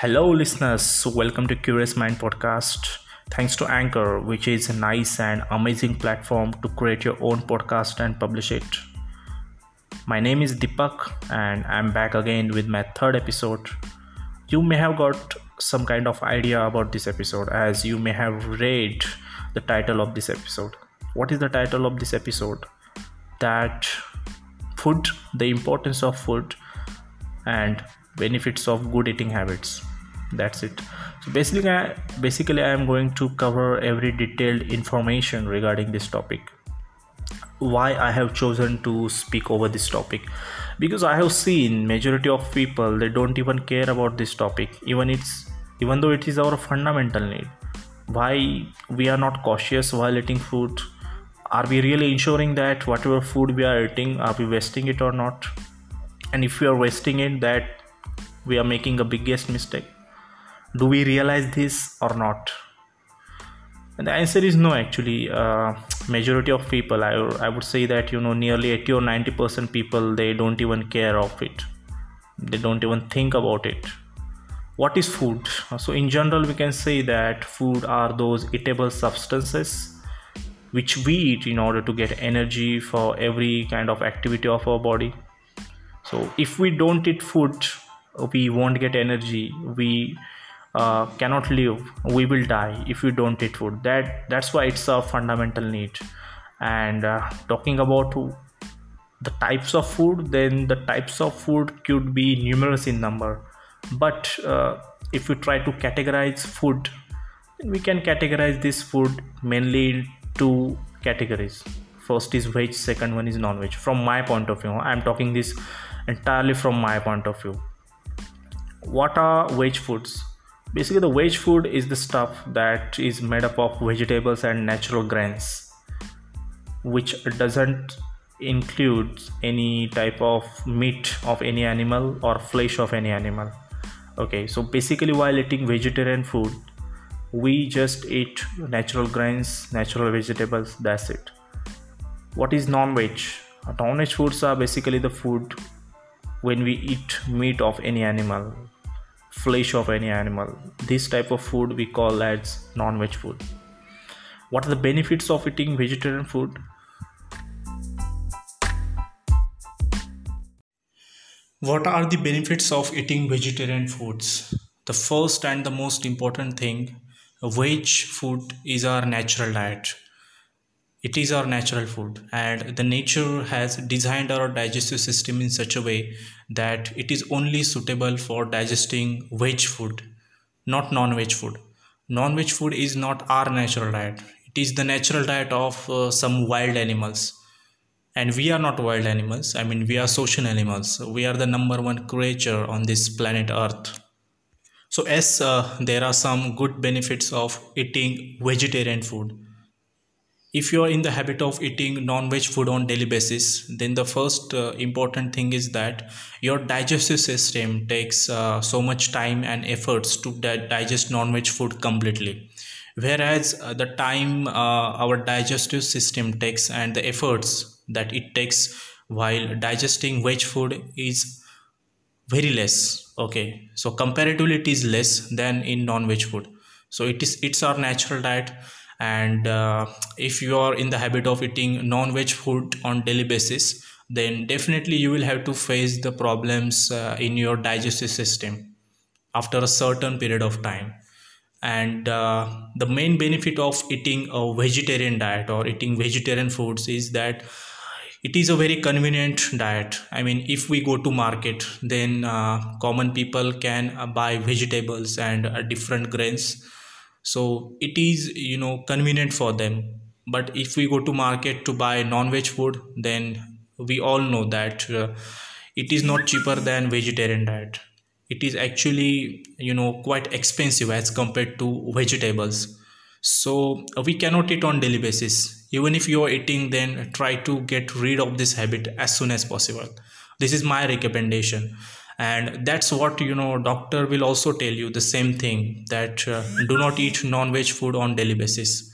Hello, listeners. Welcome to Curious Mind podcast. Thanks to Anchor, which is a nice and amazing platform to create your own podcast and publish it. My name is Deepak, and I'm back again with my third episode. You may have got some kind of idea about this episode as you may have read the title of this episode. What is the title of this episode? That food, the importance of food, and benefits of good eating habits that's it. So basically I, basically i am going to cover every detailed information regarding this topic. Why i have chosen to speak over this topic. Because i have seen majority of people they don't even care about this topic. Even it's even though it is our fundamental need. Why we are not cautious while eating food are we really ensuring that whatever food we are eating are we wasting it or not? And if we are wasting it that we are making a biggest mistake do we realize this or not? And the answer is no actually. Uh, majority of people I, I would say that you know nearly 80 or 90 percent people they don't even care of it. They don't even think about it. What is food? So in general we can say that food are those eatable substances which we eat in order to get energy for every kind of activity of our body. So if we don't eat food we won't get energy. We uh, cannot live we will die if we don't eat food. That that's why it's a fundamental need. And uh, talking about the types of food then the types of food could be numerous in number. But uh, if we try to categorize food we can categorize this food mainly in two categories. First is veg second one is non-veg. From my point of view i'm talking this entirely from my point of view. What are veg foods basically the veg food is the stuff that is made up of vegetables and natural grains which doesn't include any type of meat of any animal or flesh of any animal. Okay so basically while eating vegetarian food we just eat natural grains natural vegetables that's it. What is non-veg? Non-veg foods are basically the food when we eat meat of any animal flesh of any animal. This type of food we call as non-veg food. What are the benefits of eating vegetarian food? What are the benefits of eating vegetarian foods? The first and the most important thing veg food is our natural diet it is our natural food and the nature has designed our digestive system in such a way that it is only suitable for digesting veg food not non-veg food. Non-veg food is not our natural diet. It is the natural diet of uh, some wild animals. And we are not wild animals. I mean we are social animals. We are the number one creature on this planet earth. So as uh, there are some good benefits of eating vegetarian food if you are in the habit of eating non-veg food on daily basis then the first uh, important thing is that your digestive system takes uh, so much time and efforts to di- digest non-veg food completely. Whereas uh, the time uh, our digestive system takes and the efforts that it takes while digesting veg food is very less okay? So comparatively it is less than in non-veg food. So it is it's our natural diet and uh, if you are in the habit of eating non-veg food on daily basis then definitely you will have to face the problems uh, in your digestive system after a certain period of time. And uh, the main benefit of eating a vegetarian diet or eating vegetarian foods is that it is a very convenient diet. I mean if we go to market then uh, common people can uh, buy vegetables and uh, different grains so it is you know convenient for them. But if we go to market to buy non-veg food then we all know that uh, it is not cheaper than vegetarian diet. It is actually you know quite expensive as compared to vegetables. So uh, we cannot eat on daily basis. Even if you are eating then try to get rid of this habit as soon as possible. This is my recommendation and that's what you know doctor will also tell you the same thing that uh, do not eat non-veg food on daily basis.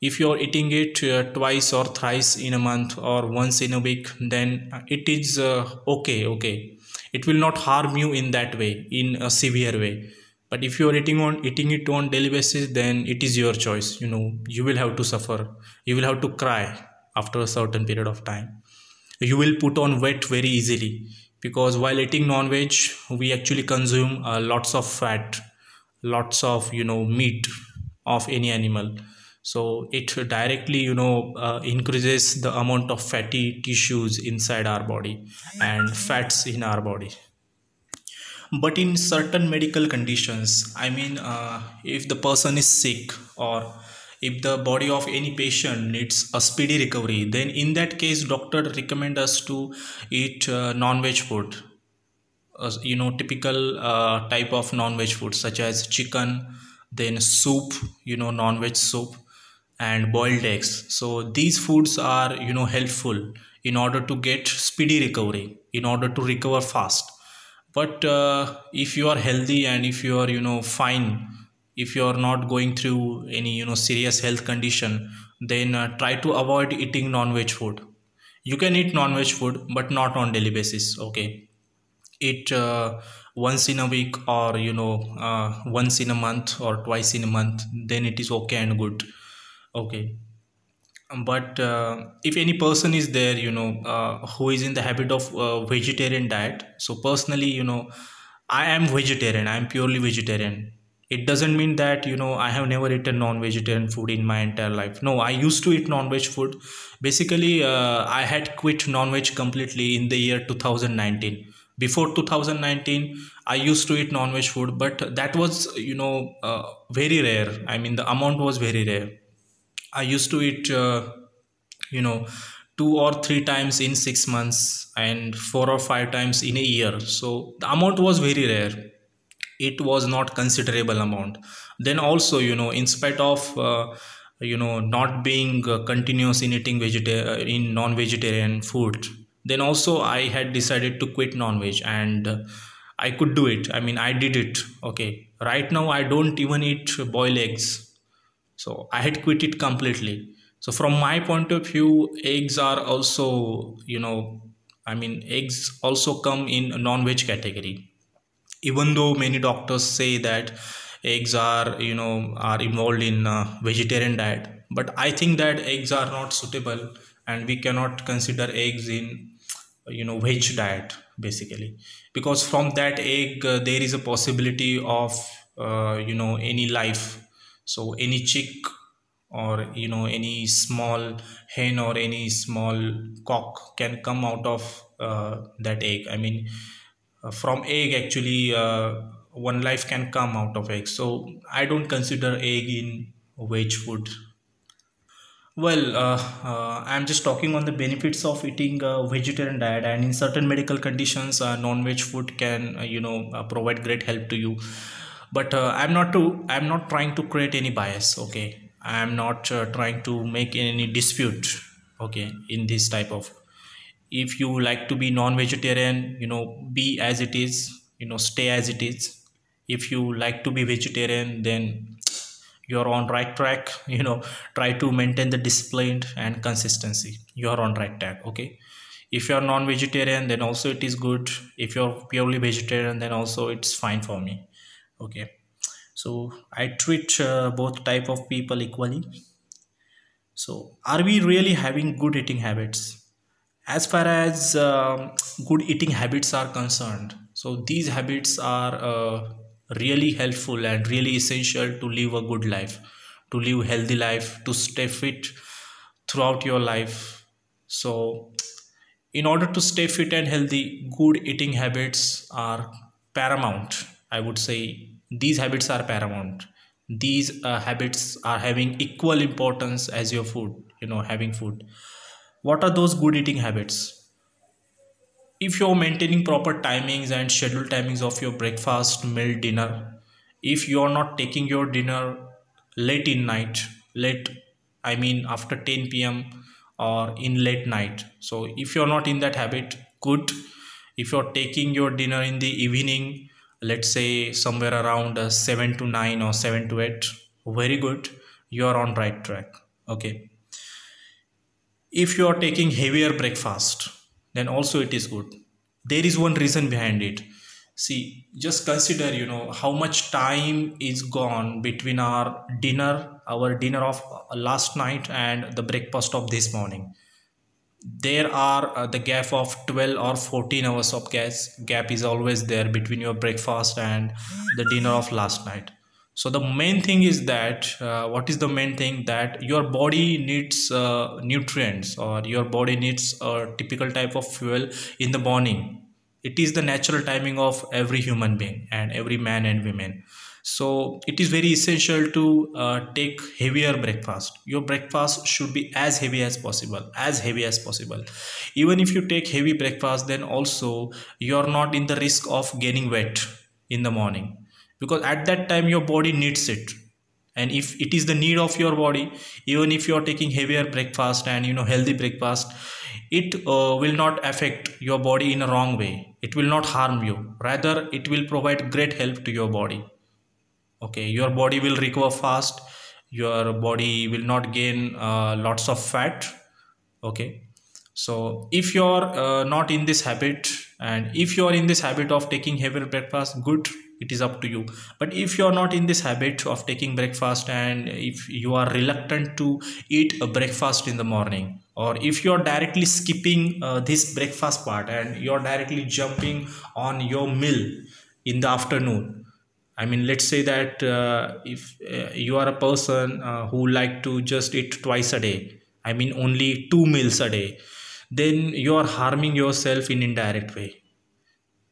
If you're eating it uh, twice or thrice in a month or once in a week then it is uh, okay okay. It will not harm you in that way in a severe way. But if you are eating on eating it on daily basis then it is your choice you know. You will have to suffer. You will have to cry after a certain period of time. You will put on weight very easily because while eating non-veg we actually consume uh, lots of fat lots of you know meat of any animal. So it directly you know uh, increases the amount of fatty tissues inside our body and fats in our body. But in certain medical conditions i mean uh, if the person is sick or if the body of any patient needs a speedy recovery then in that case doctor recommend us to eat uh, non-veg food. Uh, you know typical uh, type of non-veg food such as chicken then soup you know non-veg soup and boiled eggs. So these foods are you know helpful in order to get speedy recovery in order to recover fast. But uh, if you are healthy and if you are you know fine if you are not going through any you know serious health condition then uh, try to avoid eating non-veg food. You can eat non-veg food but not on daily basis okay? Eat uh, once in a week or you know uh, once in a month or twice in a month then it is okay and good okay? But uh, if any person is there you know uh, who is in the habit of uh, vegetarian diet so personally you know i am vegetarian i am purely vegetarian it doesn't mean that you know i have never eaten non-vegetarian food in my entire life. No i used to eat non-veg food. Basically uh, i had quit non-veg completely in the year 2019 before 2019 i used to eat non-veg food but that was you know uh, very rare. I mean the amount was very rare. I used to eat uh, you know two or three times in six months and four or five times in a year. So the amount was very rare it was not considerable amount. Then also you know in spite of uh, you know not being uh, continuous in eating vegetarian uh, in non-vegetarian food then also i had decided to quit non-veg and uh, i could do it. I mean i did it. Okay. Right now i don't even eat boiled eggs. So i had quit it completely. So from my point of view eggs are also you know i mean eggs also come in non-veg category even though many doctors say that eggs are you know are involved in uh, vegetarian diet but i think that eggs are not suitable and we cannot consider eggs in you know veg diet basically. Because from that egg uh, there is a possibility of uh, you know any life. So any chick or you know any small hen or any small cock can come out of uh, that egg. I mean from egg actually uh, one life can come out of egg. So i don't consider egg in veg food. Well uh, uh, i'm just talking on the benefits of eating a vegetarian diet and in certain medical conditions uh, non-veg food can uh, you know provide great help to you. But i'm not to i'm not trying to create any bias okay? I'm not trying to make any dispute okay in this type of if you like to be non-vegetarian you know be as it is you know stay as it is. If you like to be vegetarian then you're on right track you know. Try to maintain the discipline and consistency. You're on right track okay? If you're non-vegetarian then also it is good. If you're purely vegetarian then also it's fine for me okay? So i treat uh, both type of people equally. So are we really having good eating habits as far as uh, good eating habits are concerned so these habits are uh, really helpful and really essential to live a good life to live healthy life to stay fit throughout your life. So in order to stay fit and healthy good eating habits are paramount. I would say these habits are paramount. These uh, habits are having equal importance as your food you know having food what are those good eating habits? If you're maintaining proper timings and scheduled timings of your breakfast meal dinner if you're not taking your dinner late in night late i mean after 10 pm or in late night. So if you're not in that habit good. If you're taking your dinner in the evening let's say somewhere around uh, 7 to 9 or 7 to 8 very good. You are on right track. Okay if you are taking heavier breakfast then also it is good. There is one reason behind it. See just consider you know how much time is gone between our dinner our dinner of last night and the breakfast of this morning. There are uh, the gap of 12 or 14 hours of gas gap is always there between your breakfast and the dinner of last night so the main thing is that uh, what is the main thing? That your body needs uh, nutrients or your body needs a typical type of fuel in the morning. It is the natural timing of every human being and every man and women so it is very essential to uh, take heavier breakfast. Your breakfast should be as heavy as possible as heavy as possible. Even if you take heavy breakfast then also you are not in the risk of gaining weight in the morning because at that time your body needs it. And if it is the need of your body even if you are taking heavier breakfast and you know healthy breakfast it uh, will not affect your body in a wrong way. It will not harm you. Rather it will provide great help to your body. Okay your body will recover fast. Your body will not gain uh, lots of fat. Okay so if you're uh, not in this habit and if you are in this habit of taking heavier breakfast good it is up to you. But if you are not in this habit of taking breakfast and if you are reluctant to eat a breakfast in the morning or if you are directly skipping uh, this breakfast part and you are directly jumping on your meal in the afternoon i mean let's say that uh, if uh, you are a person uh, who like to just eat twice a day i mean only two meals a day then you are harming yourself in indirect way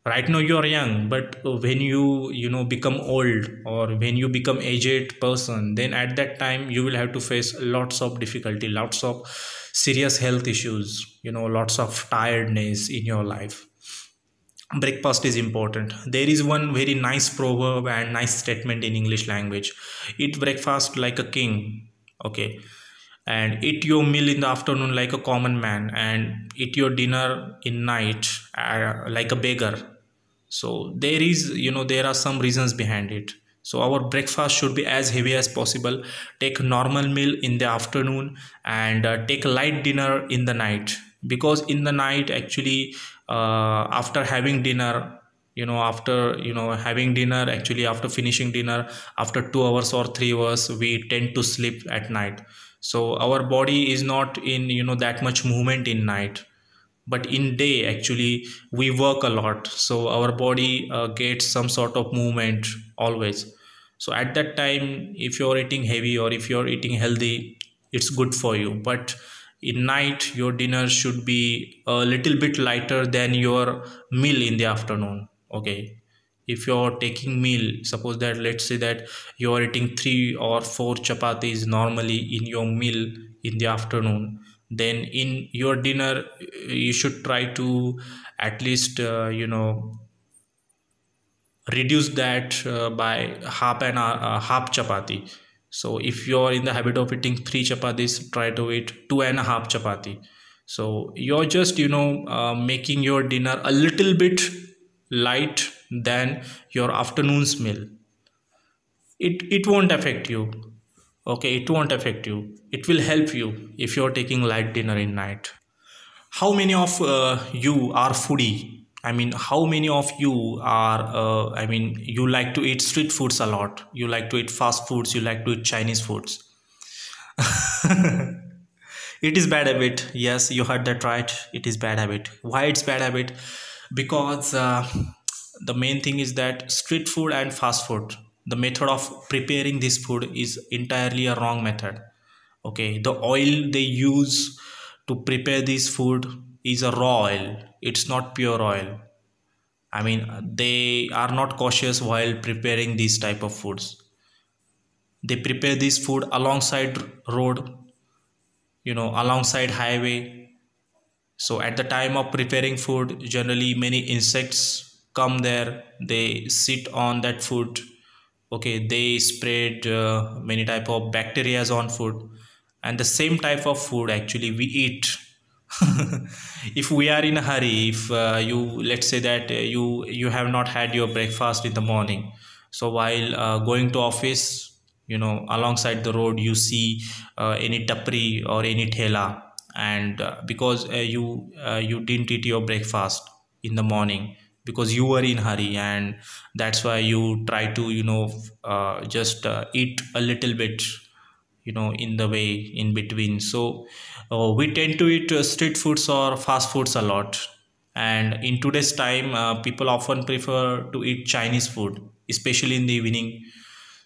right now you are young but when you you know become old or when you become aged person then at that time you will have to face lots of difficulty lots of serious health issues you know lots of tiredness in your life. Breakfast is important. There is one very nice proverb and nice statement in english language. Eat breakfast like a king okay? And eat your meal in the afternoon like a common man and eat your dinner in night uh, like a beggar so there is you know there are some reasons behind it. So our breakfast should be as heavy as possible. Take normal meal in the afternoon and uh, take light dinner in the night. Because in the night actually uh, after having dinner you know after you know having dinner actually after finishing dinner after 2 hours or 3 hours we tend to sleep at night. So our body is not in you know that much movement in night but in day actually we work a lot. So our body uh, gets some sort of movement always. So at that time if you're eating heavy or if you're eating healthy it's good for you. But in night your dinner should be a little bit lighter than your meal in the afternoon okay? If you're taking meal suppose that let's say that you're eating three or four chapatis normally in your meal in the afternoon then in your dinner you should try to at least uh, you know reduce that uh, by half an uh, half chapati. So if you're in the habit of eating three chapatis try to eat two and a half chapati. So you're just you know uh, making your dinner a little bit light than your afternoon's meal. It it won't affect you okay it won't affect you. It will help you if you're taking light dinner in night. How many of uh, you are foodie? I mean how many of you are uh, i mean you like to eat street foods a lot? You like to eat fast foods you like to eat chinese foods. It is bad habit. Yes you heard that right. It is bad habit. Why it's bad habit? Because uh, the main thing is that street food and fast food the method of preparing this food is entirely a wrong method. Okay the oil they use to prepare this food is a raw oil. It's not pure oil. I mean they are not cautious while preparing these type of foods. They prepare this food alongside road you know alongside highway. So at the time of preparing food generally many insects come there. They sit on that food okay they spread uh, many type of bacteria on food and the same type of food actually we eat. If we are in a hurry if uh, you let's say that uh, you you have not had your breakfast in the morning so while uh, going to office you know alongside the road you see uh, any tapri or any thela and uh, because you you didn't eat your breakfast in the morning because you were in hurry and that's why you try to you know uh, just uh, eat a little bit you know in the way in between. So uh, we tend to eat uh, street foods or fast foods a lot. And in today's time uh, people often prefer to eat chinese food especially in the evening.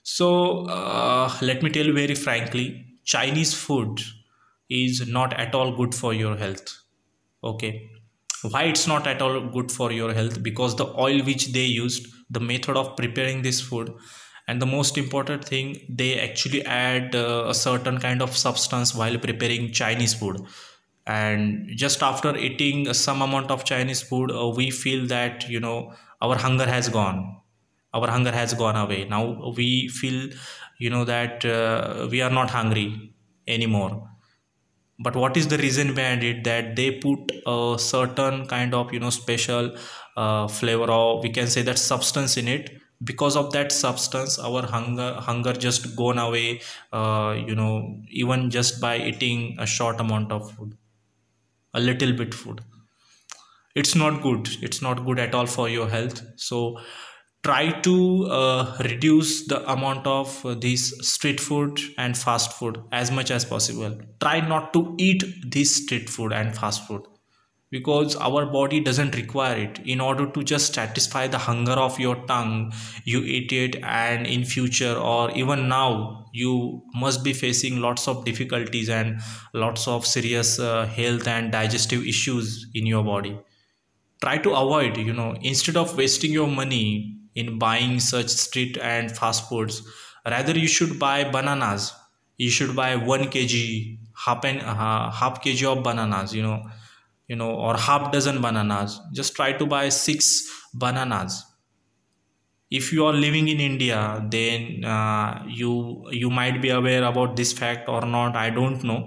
So uh, let me tell you very frankly chinese food is not at all good for your health. Okay why it's not at all good for your health? Because the oil which they used the method of preparing this food and the most important thing they actually add uh, a certain kind of substance while preparing chinese food. And just after eating some amount of chinese food uh, we feel that you know our hunger has gone. Our hunger has gone away. Now we feel you know that uh, we are not hungry anymore but what is the reason behind it? That they put a certain kind of you know special uh, flavor or we can say that substance in it. Because of that substance our hunger hunger just gone away uh, you know even just by eating a short amount of food a little bit food. It's not good. It's not good at all for your health. So try to uh, reduce the amount of uh, this street food and fast food as much as possible. Try not to eat this street food and fast food because our body doesn't require it. In order to just satisfy the hunger of your tongue you eat it and in future or even now you must be facing lots of difficulties and lots of serious uh, health and digestive issues in your body. Try to avoid you know instead of wasting your money in buying such street and fast foods. Rather you should buy bananas. You should buy 1 kg half and uh, half kg of bananas you know you know or half dozen bananas. Just try to buy 6 bananas. If you are living in india then uh, you you might be aware about this fact or not i don't know.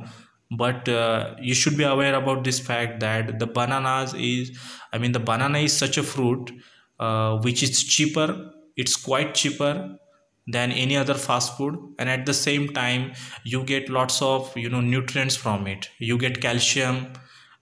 But uh, you should be aware about this fact that the bananas is i mean the banana is such a fruit uh, which is cheaper it's quite cheaper than any other fast food. And at the same time you get lots of you know nutrients from it. You get calcium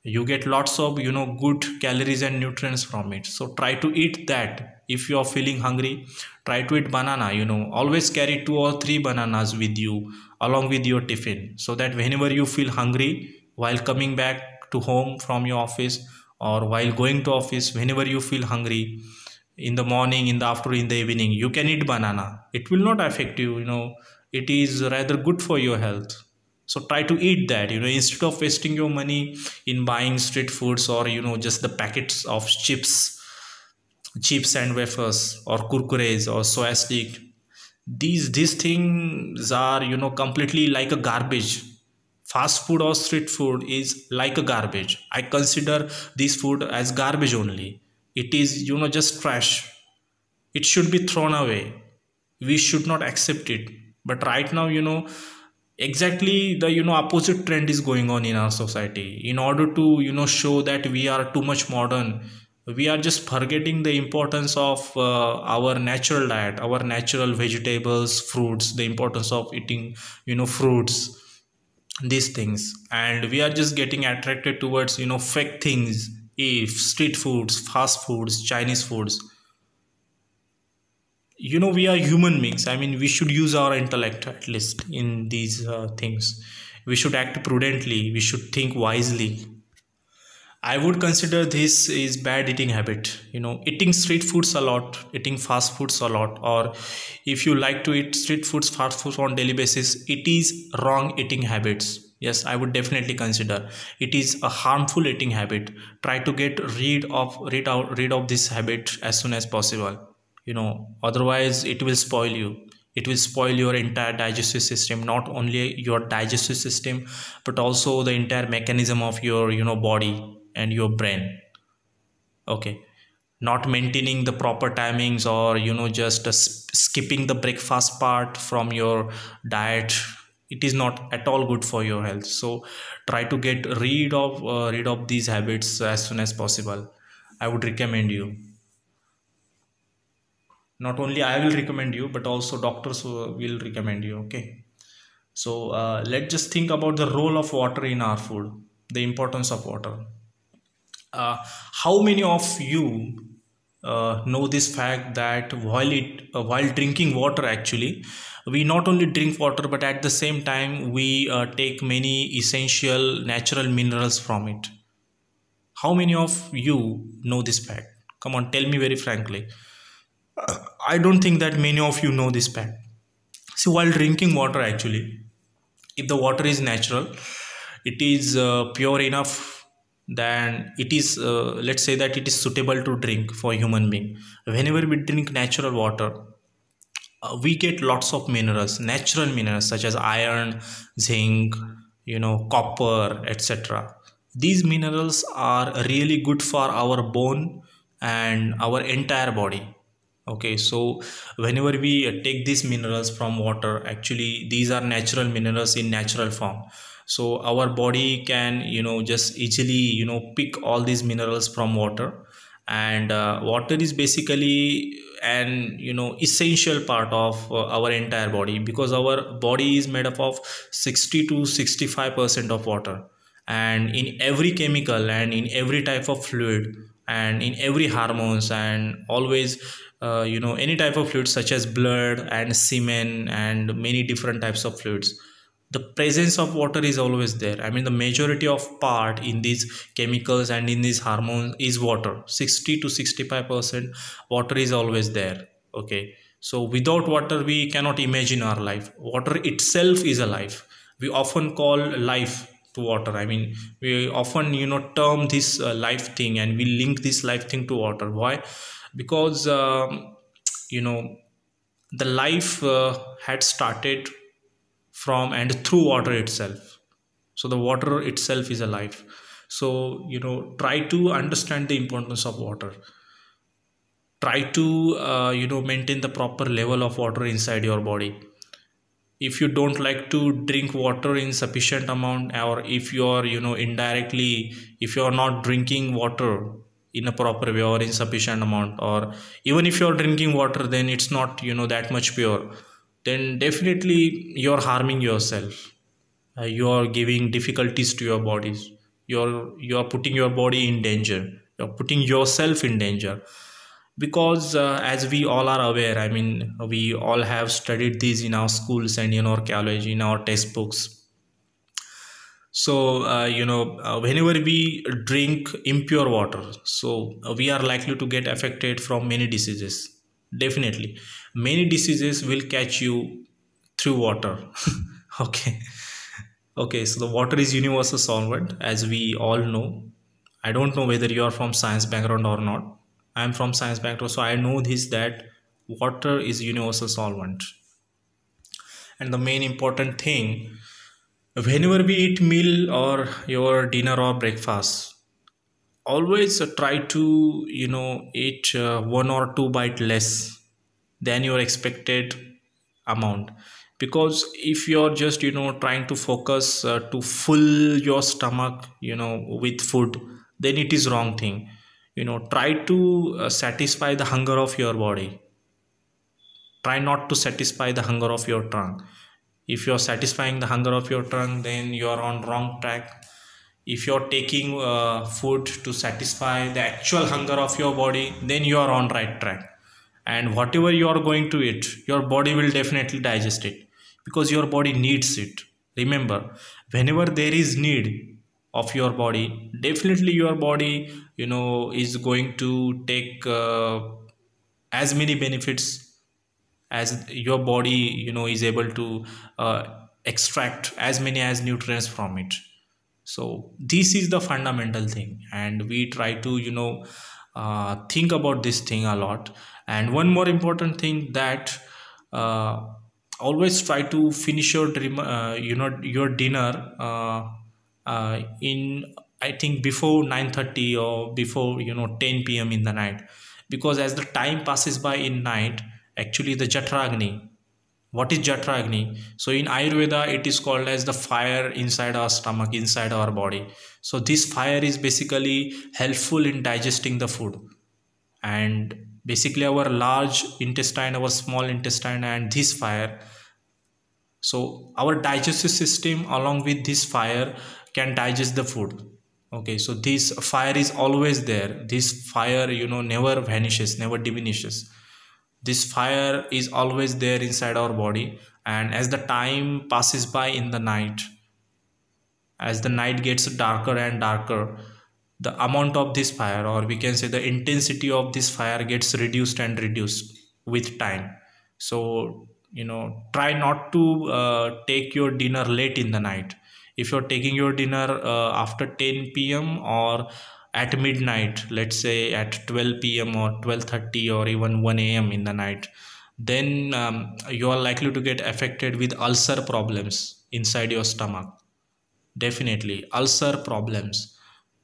you get lots of you know good calories and nutrients from it. So try to eat that if you are feeling hungry. Try to eat banana you know. Always carry two or three bananas with you along with your tiffin so that whenever you feel hungry while coming back to home from your office or while going to office whenever you feel hungry in the morning in the afternoon in the evening you can eat banana. It will not affect you you know. It is rather good for your health. So try to eat that you know instead of wasting your money in buying street foods or you know just the packets of chips chips and wafers or kurkures or soya stick. These these things are you know completely like a garbage. Fast food or street food is like a garbage. I consider this food as garbage only it is you know just trash. It should be thrown away. We should not accept it. But right now you know exactly the you know opposite trend is going on in our society. In order to you know show that we are too much modern we are just forgetting the importance of uh, our natural diet our natural vegetables fruits the importance of eating you know fruits these things. And we are just getting attracted towards you know fake things if street foods fast foods chinese foods you know we are human beings. I mean we should use our intellect at least in these uh, things. We should act prudently. We should think wisely. I would consider this is bad eating habit. You know eating street foods a lot eating fast foods a lot or if you like to eat street foods fast foods on daily basis it is wrong eating habits yes i would definitely consider. It is a harmful eating habit. Try to get rid of rid out rid of this habit as soon as possible. You know otherwise it will spoil you. It will spoil your entire digestive system not only your digestive system but also the entire mechanism of your you know body and your brain. Okay. Not maintaining the proper timings or you know just uh, skipping the breakfast part from your diet it is not at all good for your health. So try to get rid of uh, rid of these habits as soon as possible. I would recommend you. Not only i will recommend you but also doctors will recommend you okay? So uh, let's just think about the role of water in our food the importance of water. Uh, how many of you uh, know this fact that while it uh, while drinking water actually we not only drink water but at the same time we uh, take many essential natural minerals from it. How many of you know this fact? Come on tell me very frankly. I don't think that many of you know this fact. See while drinking water actually if the water is natural it is uh, pure enough then it is uh, let's say that it is suitable to drink for human being. Whenever we drink natural water uh, we get lots of minerals natural minerals such as iron zinc you know copper etc these minerals are really good for our bone and our entire body. Okay so whenever we take these minerals from water actually these are natural minerals in natural form so our body can you know just easily you know pick all these minerals from water. And uh, water is basically an you know essential part of uh, our entire body because our body is made up of 60 to 65 percent of water. And in every chemical and in every type of fluid and in every hormones and always uh, you know any type of fluids such as blood and semen and many different types of fluids the presence of water is always there. I mean the majority of part in these chemicals and in these hormones is water. 60 to 65 percent water is always there okay? So without water we cannot imagine our life. Water itself is a life we often call life to water. I mean we often you know term this uh, life thing and we link this life thing to water. Why? Because um, you know the life uh, had started from and through water itself. So the water itself is alive. So you know try to understand the importance of water. Try to uh, you know maintain the proper level of water inside your body. If you don't like to drink water in sufficient amount or if you are you know indirectly if you are not drinking water in a proper way or in sufficient amount or even if you are drinking water then it's not you know that much pure then definitely you're harming yourself. Uh, you're giving difficulties to your bodies you're you're putting your body in danger. You're putting yourself in danger. Because uh, as we all are aware i mean we all have studied this in our schools and in our college in our textbooks. So uh, you know uh, whenever we drink impure water so we are likely to get affected from many diseases definitely. Many diseases will catch you through water. Okay. Okay so the water is universal solvent as we all know. I don't know whether you are from science background or not. I am from science background so i know this that water is universal solvent. And the main important thing whenever we eat meal or your dinner or breakfast always try to you know eat uh, one or two bite less than your expected amount. Because if you're just you know trying to focus uh, to fill your stomach you know with food then it is wrong thing. You know try to uh, satisfy the hunger of your body. Try not to satisfy the hunger of your tongue. If you're satisfying the hunger of your tongue then you're on wrong track if you're taking uh, food to satisfy the actual hunger of your body then you are on right track. And whatever you are going to eat your body will definitely digest it because your body needs it. Remember whenever there is need of your body definitely your body you know is going to take uh, as many benefits as your body you know is able to uh, extract as many as nutrients from it so this is the fundamental thing. And we try to you know uh, think about this thing a lot. And one more important thing that uh, always try to finish your dream uh, you know your dinner uh, uh, in i think before 9:30 or before you know 10 pm in the night. Because as the time passes by in night actually the jatragni what is jatragni? So in ayurveda it is called as the fire inside our stomach inside our body. So this fire is basically helpful in digesting the food. And basically our large intestine our small intestine and this fire. So our digestive system along with this fire can digest the food. Okay so this fire is always there. This fire you know never vanishes never diminishes this fire is always there inside our body and as the time passes by in the night as the night gets darker and darker the amount of this fire or we can say the intensity of this fire gets reduced and reduced with time. So you know try not to uh, take your dinner late in the night. If you're taking your dinner uh, after 10 pm or at midnight let's say at 12 pm or 12:30 or even 1 am in the night then um, you are likely to get affected with ulcer problems inside your stomach. Definitely ulcer problems.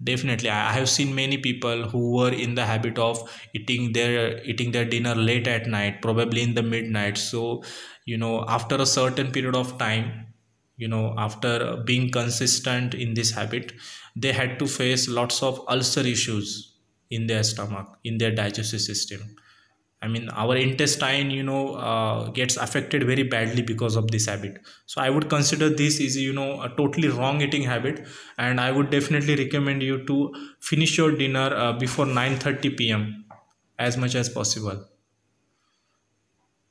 Definitely i have seen many people who were in the habit of eating their eating their dinner late at night probably in the midnight. So you know after a certain period of time you know after being consistent in this habit they had to face lots of ulcer issues in their stomach in their digestive system. I mean our intestine you know uh, gets affected very badly because of this habit. So i would consider this is you know a totally wrong eating habit and i would definitely recommend you to finish your dinner uh, before 9:30 pm as much as possible.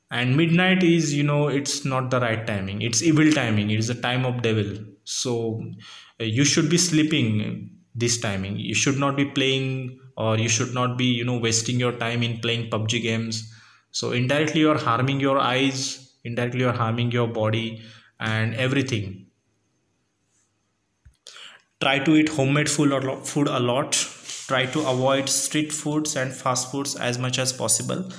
And midnight is you know it's not the right timing. It's evil timing. It is a time of devil so uh, you should be sleeping this timing. You should not be playing or you should not be you know wasting your time in playing pubg games. So indirectly you are harming your eyes indirectly you are harming your body and everything. Try to eat homemade food or food a lot. Try to avoid street foods and fast foods as much as possible.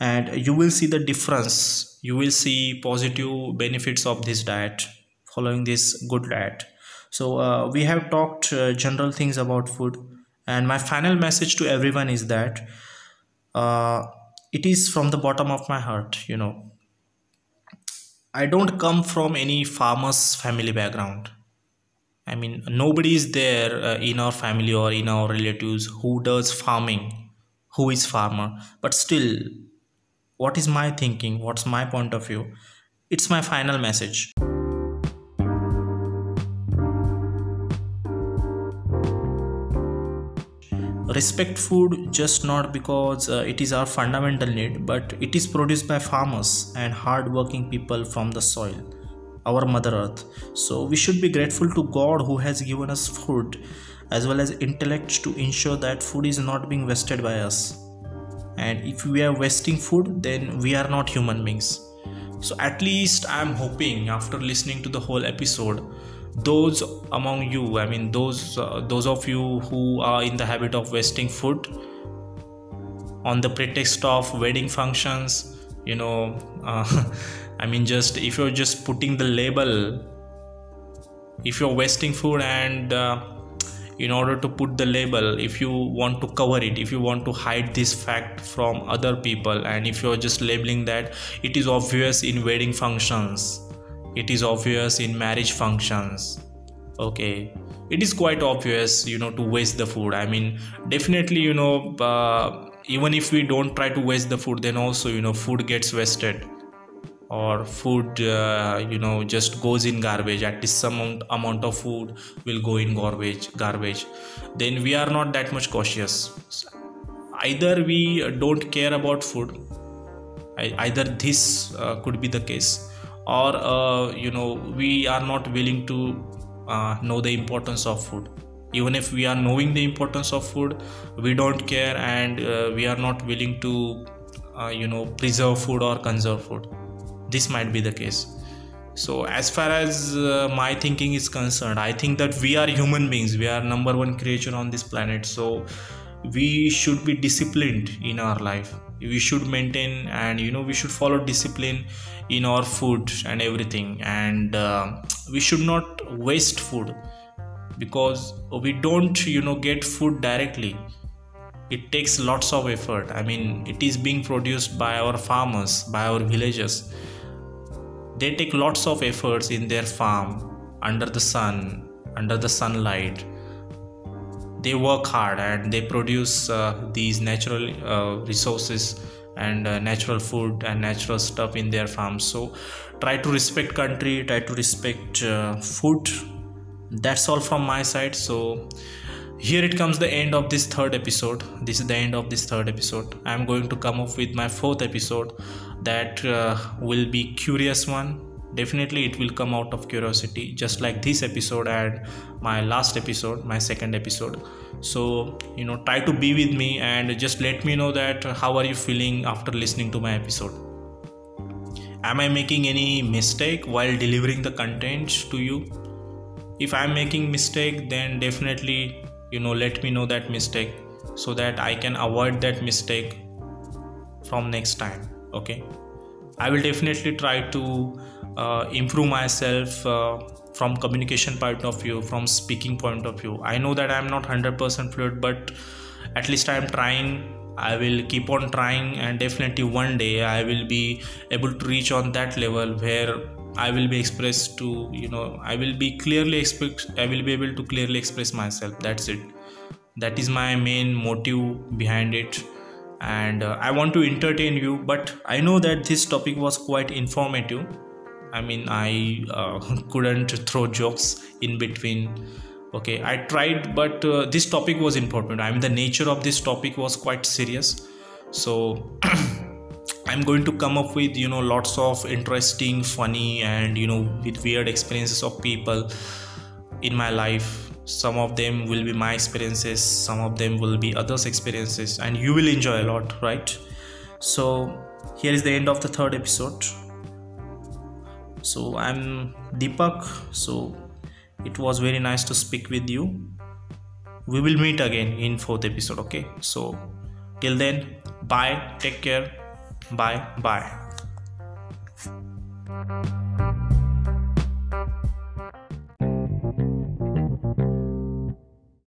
And you will see the difference. You will see positive benefits of this diet following this good diet so uh, we have talked uh, general things about food. And my final message to everyone is that uh, it is from the bottom of my heart you know. I don't come from any farmer's family background. I mean nobody is there uh, in our family or in our relatives who does farming who is farmer. But still what is my thinking? What's my point of view? It's my final message respect food just not because uh, it is our fundamental need but it is produced by farmers and hard-working people from the soil our mother earth. So we should be grateful to god who has given us food as well as intellect to ensure that food is not being wasted by us. And if we are wasting food then we are not human beings. So at least i'm hoping after listening to the whole episode those among you i mean those uh, those of you who are in the habit of wasting food on the pretext of wedding functions you know uh, i mean just if you're just putting the label if you're wasting food and uh, in order to put the label if you want to cover it if you want to hide this fact from other people and if you're just labeling that it is obvious in wedding functions it is obvious in marriage functions. Okay. It is quite obvious you know to waste the food. I mean definitely you know uh, even if we don't try to waste the food then also you know food gets wasted. Or food uh, you know just goes in garbage. At least some amount, amount of food will go in garbage garbage. Then we are not that much cautious. Either we don't care about food. Either this uh, could be the case or uh, you know we are not willing to uh, know the importance of food. Even if we are knowing the importance of food we don't care and uh, we are not willing to uh, you know preserve food or conserve food. This might be the case. So as far as uh, my thinking is concerned i think that we are human beings. We are number one creature on this planet. So we should be disciplined in our life we should maintain and you know we should follow discipline in our food and everything. And uh, we should not waste food because we don't you know get food directly. It takes lots of effort. I mean it is being produced by our farmers by our villagers. They take lots of efforts in their farm under the sun, under the sunlight. They work hard and they produce uh, these natural uh, resources and uh, natural food and natural stuff in their farms. So try to respect country, try to respect food. That's all from my side. So here it comes the end of this third episode this is the end of this third episode i'm going to come up with my fourth episode that uh, will be curious one definitely it will come out of curiosity just like this episode and my last episode my second episode. So you know try to be with me and just let me know that how are you feeling after listening to my episode. Am i making any mistake while delivering the content to you? If i'm making mistake then definitely you know let me know that mistake so that i can avoid that mistake from next time okay? I will definitely try to uh, improve myself uh, from communication point of view from speaking point of view. I know that i'm not 100% fluent but at least i'm trying. I will keep on trying and definitely one day i will be able to reach on that level where i will be expressed to you know i will be clearly expect i will be able to clearly express myself. That's it. That is my main motive behind it. And uh, i want to entertain you but i know that this topic was quite informative i mean i uh, couldn't throw jokes in between. Okay i tried but uh, this topic was important. I mean the nature of this topic was quite serious. So i'm going to come up with you know lots of interesting funny and you know with weird experiences of people in my life. Some of them will be my experiences some of them will be others experiences and you will enjoy a lot right? So here is the end of the third episode so i'm deepak. So it was very nice to speak with you. We will meet again in fourth episode okay? So till then bye. Take care. Bye. Bye